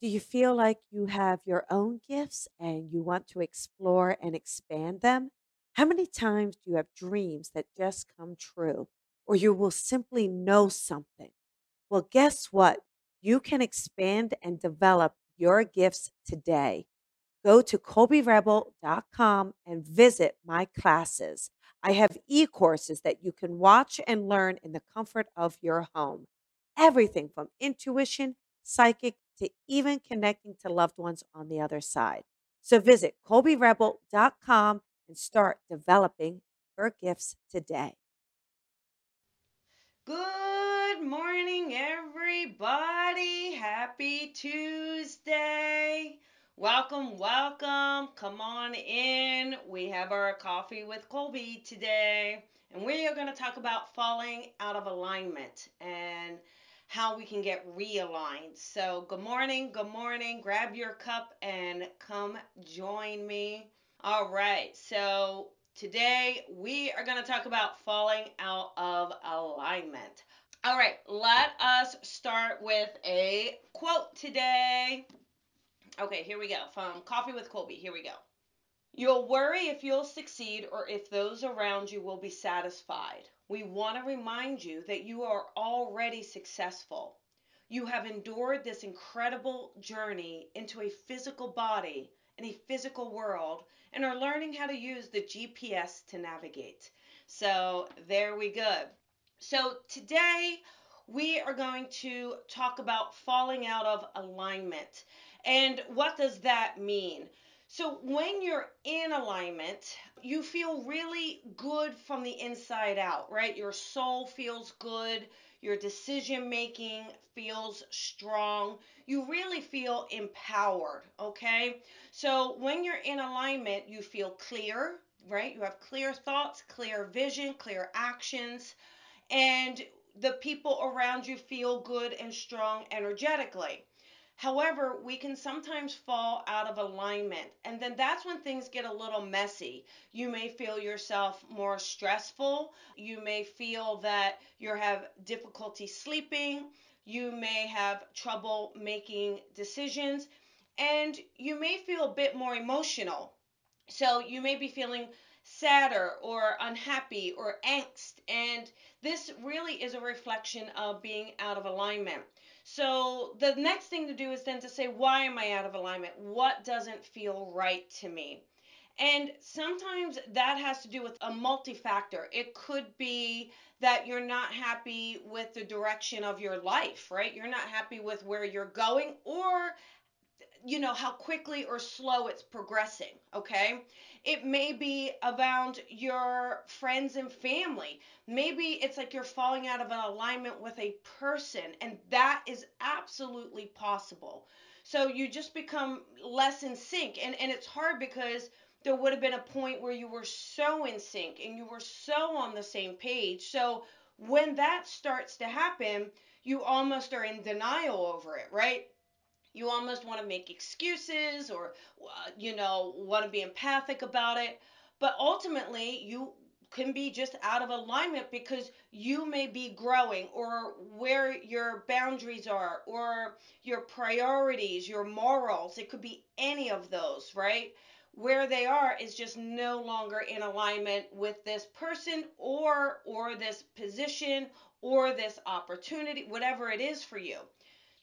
Do you feel like you have your own gifts and you want to explore and expand them? How many times do you have dreams that just come true, or you will simply know something? Well, guess what? You can expand and develop your gifts today. Go to colbyrebel.com and visit my classes. I have e courses that you can watch and learn in the comfort of your home. Everything from intuition, psychic, to even connecting to loved ones on the other side. So visit colbyrebel.com and start developing your gifts today. Good morning, everybody. Happy Tuesday. Welcome, welcome. Come on in. We have our coffee with Colby today, and we are going to talk about falling out of alignment and how we can get realigned. So, good morning, good morning. Grab your cup and come join me. All right, so today we are going to talk about falling out of alignment. All right, let us start with a quote today. Okay, here we go from Coffee with Colby. Here we go. You'll worry if you'll succeed or if those around you will be satisfied. We want to remind you that you are already successful. You have endured this incredible journey into a physical body and a physical world and are learning how to use the GPS to navigate. So, there we go. So, today we are going to talk about falling out of alignment. And what does that mean? So, when you're in alignment, you feel really good from the inside out, right? Your soul feels good, your decision making feels strong. You really feel empowered, okay? So, when you're in alignment, you feel clear, right? You have clear thoughts, clear vision, clear actions, and the people around you feel good and strong energetically. However, we can sometimes fall out of alignment, and then that's when things get a little messy. You may feel yourself more stressful. You may feel that you have difficulty sleeping. You may have trouble making decisions, and you may feel a bit more emotional. So you may be feeling sadder or unhappy or angst, and this really is a reflection of being out of alignment. So the next thing to do is then to say, why am I out of alignment? What doesn't feel right to me? And sometimes that has to do with a multi-factor. It could be that you're not happy with the direction of your life, right? You're not happy with where you're going or you know how quickly or slow it's progressing okay? It may be around your friends and family. Maybe it's like you're falling out of an alignment with a person and that is absolutely possible. So you just become less in sync and and it's hard because there would have been a point where you were so in sync and you were so on the same page. So when that starts to happen you almost are in denial over it right you almost want to make excuses or uh, you know want to be empathic about it. But ultimately you can be just out of alignment because you may be growing or where your boundaries are or your priorities your morals it could be any of those right? Where they are is just no longer in alignment with this person or or this position or this opportunity whatever it is for you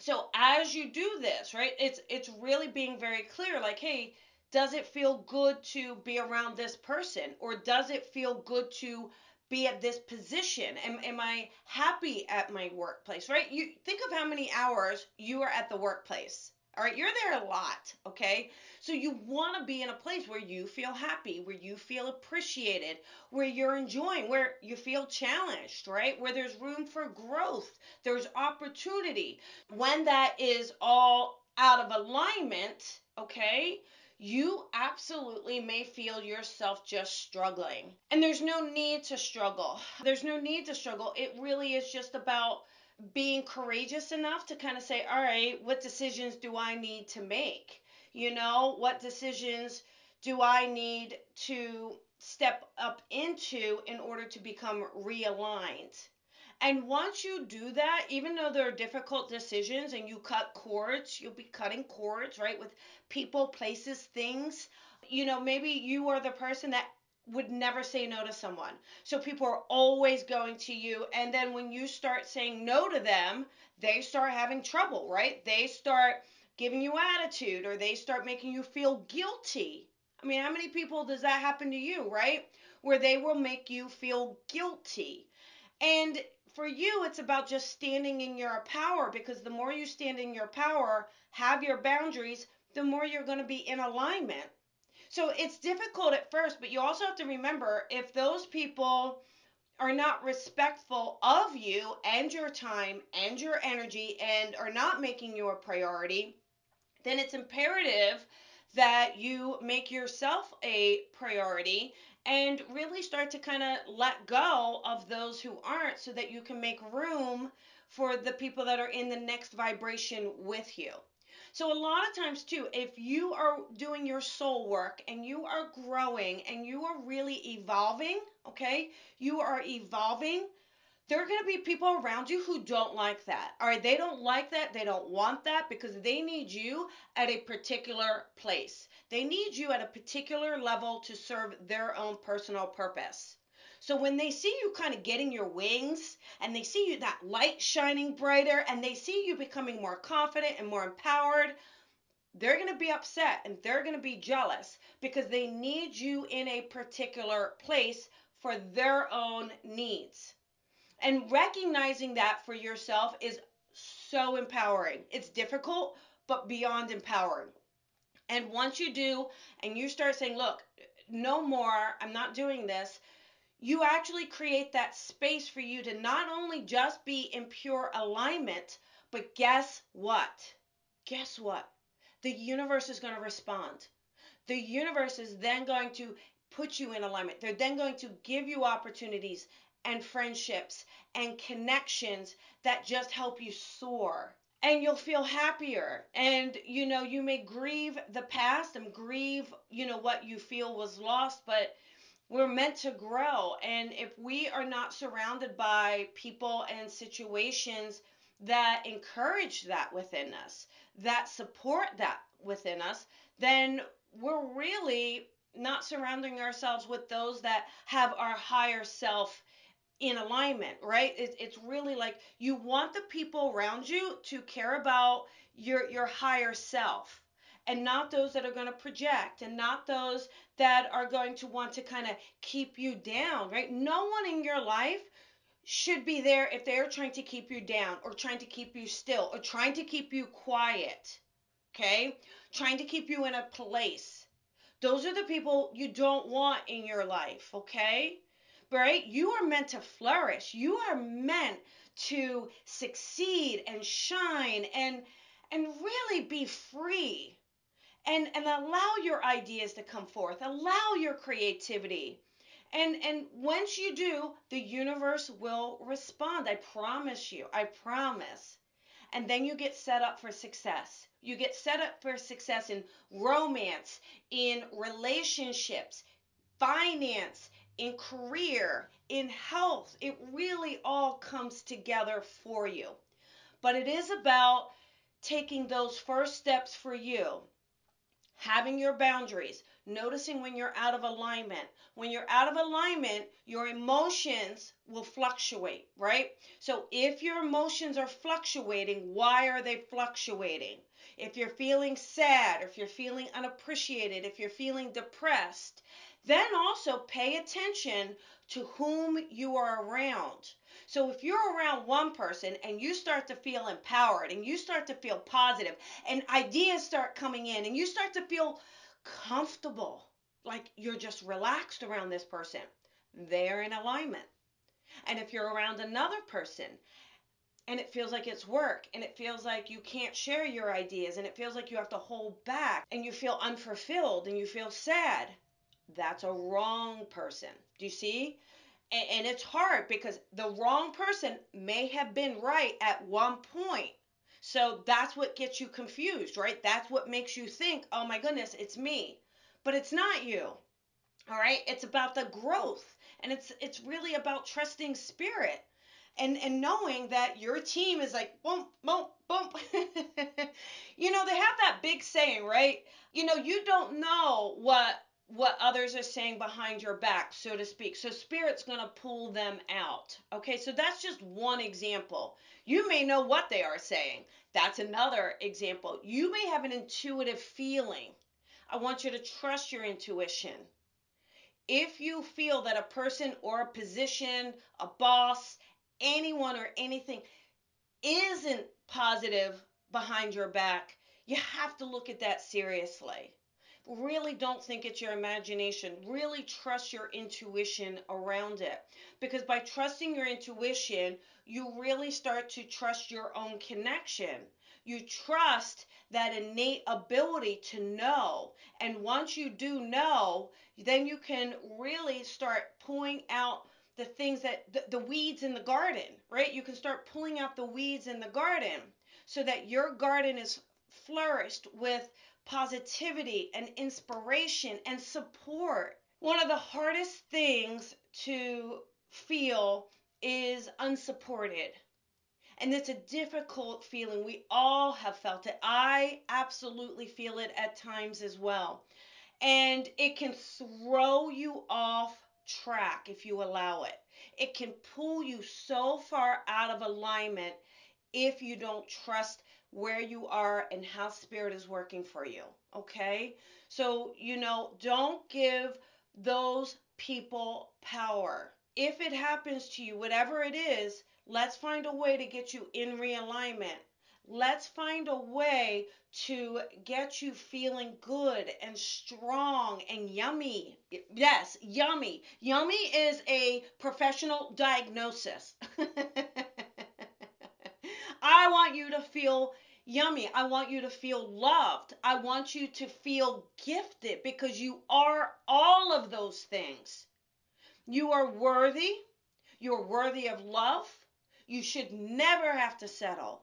so as you do this right it's it's really being very clear like hey does it feel good to be around this person? Or does it feel good to be at this position? Am, am i happy at my workplace right? You think of how many hours you are at the workplace all right, you're there a lot, okay? So you want to be in a place where you feel happy, where you feel appreciated, where you're enjoying, where you feel challenged, right? Where there's room for growth, there's opportunity. When that is all out of alignment, okay? You absolutely may feel yourself just struggling. And there's no need to struggle. There's no need to struggle. It really is just about being courageous enough to kind of say, all right, what decisions do I need to make? You know, what decisions do I need to step up into in order to become realigned? And once you do that, even though there are difficult decisions and you cut cords, you'll be cutting cords, right, with people, places, things. You know, maybe you are the person that would never say no to someone. So people are always going to you. And then when you start saying no to them, they start having trouble, right? They start giving you attitude or they start making you feel guilty. I mean, how many people does that happen to you, right? Where they will make you feel guilty. And for you, it's about just standing in your power because the more you stand in your power, have your boundaries, the more you're going to be in alignment. So it's difficult at first, but you also have to remember if those people are not respectful of you and your time and your energy and are not making you a priority, then it's imperative that you make yourself a priority and really start to kind of let go of those who aren't so that you can make room for the people that are in the next vibration with you. So, a lot of times, too, if you are doing your soul work and you are growing and you are really evolving, okay, you are evolving, there are going to be people around you who don't like that. All right, they don't like that. They don't want that because they need you at a particular place. They need you at a particular level to serve their own personal purpose. So when they see you kind of getting your wings and they see you that light shining brighter and they see you becoming more confident and more empowered, they're going to be upset and they're going to be jealous because they need you in a particular place for their own needs. And recognizing that for yourself is so empowering. It's difficult, but beyond empowering. And once you do, and you start saying, look, no more, I'm not doing this, you actually create that space for you to not only just be in pure alignment, but guess what? Guess what? The universe is going to respond. The universe is then going to put you in alignment. They're then going to give you opportunities and friendships and connections that just help you soar. And you'll feel happier. And, you know, you may grieve the past and grieve, you know, what you feel was lost, but we're meant to grow. And if we are not surrounded by people and situations that encourage that within us, that support that within us, then we're really not surrounding ourselves with those that have our higher self in alignment, right? It, it's really like you want the people around you to care about your your higher self and not those that are going to project and not those that are going to want to kind of keep you down, right? No one in your life should be there if they're trying to keep you down or trying to keep you still or trying to keep you quiet. Okay? Trying to keep you in a place. Those are the people you don't want in your life, okay? Right? You are meant to flourish. You are meant to succeed and shine and and really be free and and allow your ideas to come forth. Allow your creativity. And and once you do the universe will respond. I promise you. I promise. And then you get set up for success. You get set up for success in romance in relationships finance in career in health. It really all comes together for you. But it is about taking those first steps for you having your boundaries, noticing when you're out of alignment. When you're out of alignment, your emotions will fluctuate, right? So if your emotions are fluctuating, why are they fluctuating? If you're feeling sad, if you're feeling unappreciated, if you're feeling depressed, then also pay attention to whom you are around. So if you're around one person and you start to feel empowered and you start to feel positive and ideas start coming in and you start to feel comfortable, like you're just relaxed around this person, they're in alignment. And if you're around another person and it feels like it's work and it feels like you can't share your ideas and it feels like you have to hold back and you feel unfulfilled and you feel sad, that's a wrong person. Do you see? And, and it's hard because the wrong person may have been right at one point. So that's what gets you confused, right? That's what makes you think, oh my goodness, it's me. But it's not you. All right? It's about the growth. And it's it's really about trusting spirit. and and knowing that your team is like boom boom boom you know they have that big saying right you know you don't know what what others are saying behind your back so to speak. So spirit's going to pull them out okay? So that's just one example. You may know what they are saying. That's another example. You may have an intuitive feeling. I want you to trust your intuition. If you feel that a person or a position, a boss, anyone or anything isn't positive behind your back, you have to look at that seriously. Really don't think it's your imagination. Really trust your intuition around it. Because by trusting your intuition, you really start to trust your own connection. You trust that innate ability to know. And once you do know, then you can really start pulling out the things that the, the weeds in the garden, right? You can start pulling out the weeds in the garden so that your garden is flourished with positivity and inspiration and support. One of the hardest things to feel is unsupported. And it's a difficult feeling. We all have felt it. I absolutely feel it at times as well and it can throw you off track if you allow it. It can pull you so far out of alignment if you don't trust where you are and how spirit is working for you. Okay? So, you know, don't give those people power. If it happens to you, whatever it is, let's find a way to get you in realignment Let's find a way to get you feeling good and strong and yummy. Yes, yummy. Yummy is a professional diagnosis. I want you to feel yummy. I want you to feel loved. I want you to feel gifted because you are all of those things. You are worthy. You're worthy of love. You should never have to settle.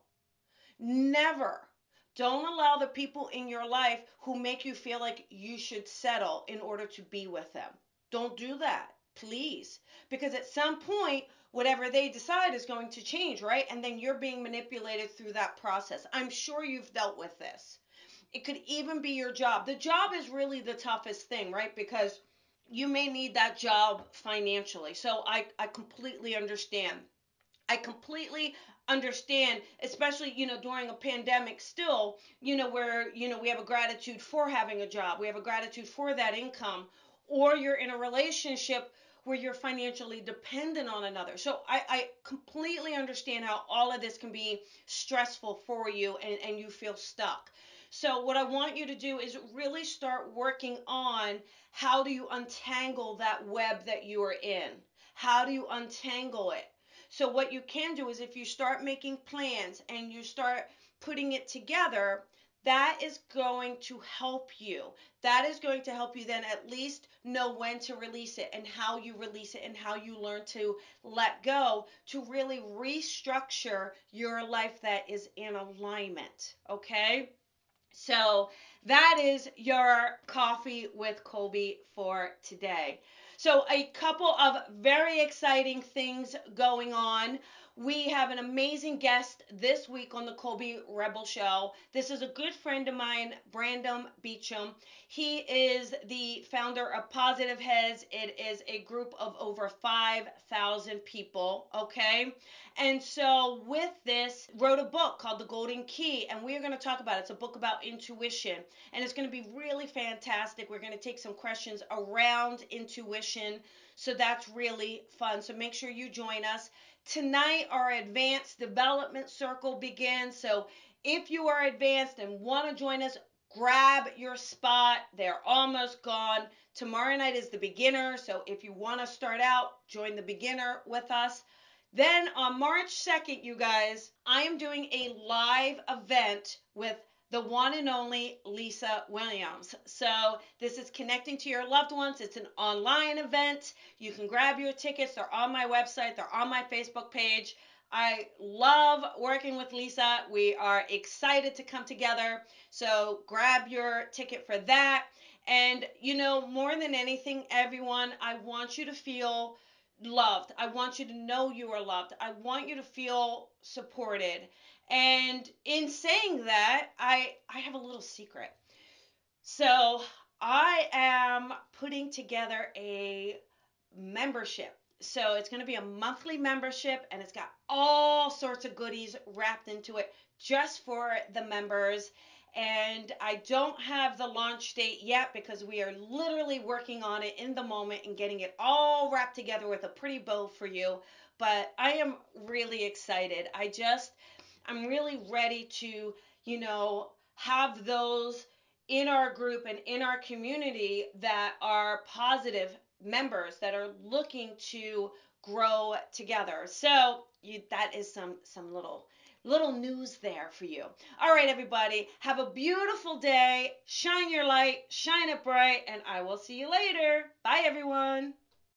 Never. Don't allow the people in your life who make you feel like you should settle in order to be with them. Don't do that, please. Because at some point, whatever they decide is going to change, right? And then you're being manipulated through that process. I'm sure you've dealt with this. It could even be your job. The job is really the toughest thing, right? Because you may need that job financially. So I, I completely understand. I completely understand, especially, you know, during a pandemic still, you know, where, you know, we have a gratitude for having a job, we have a gratitude for that income, or you're in a relationship where you're financially dependent on another. So I, I completely understand how all of this can be stressful for you and, and you feel stuck. So what I want you to do is really start working on how do you untangle that web that you are in? How do you untangle it? So, what you can do is if you start making plans and you start putting it together, that is going to help you. That is going to help you then at least know when to release it and how you release it and how you learn to let go to really restructure your life that is in alignment. Okay? So, that is your coffee with Colby for today. So, a couple of very exciting things going on. We have an amazing guest this week on the Colby Rebel Show. This is a good friend of mine, Brandon Beecham. He is the founder of Positive Heads. It is a group of over 5,000 people, okay? And so with this, wrote a book called The Golden Key, and we are going to talk about it. It's a book about intuition, and it's going to be really fantastic. We're going to take some questions around intuition, so that's really fun. So make sure you join us. Tonight, our advanced development circle begins. So if you are advanced and want to join us, grab your spot. They're almost gone. Tomorrow night is the beginner. So if you want to start out, join the beginner with us. Then on March 2nd, you guys, I am doing a live event with the one and only Lisa Williams. So, this is connecting to your loved ones. It's an online event. You can grab your tickets, they're on my website, they're on my Facebook page. I love working with Lisa. We are excited to come together. So, grab your ticket for that. And, you know, more than anything, everyone, I want you to feel loved. I want you to know you are loved. I want you to feel supported. And in saying that, I I have a little secret. So, I am putting together a membership. So it's going to be a monthly membership and it's got all sorts of goodies wrapped into it just for the members. And I don't have the launch date yet because we are literally working on it in the moment and getting it all wrapped together with a pretty bow for you. But I am really excited. I just, I'm really ready to, you know, have those in our group and in our community that are positive members that are looking to grow together. So you, that is some some little little news there for you. All right, everybody, have a beautiful day. Shine your light, shine it bright, and I will see you later. Bye, everyone.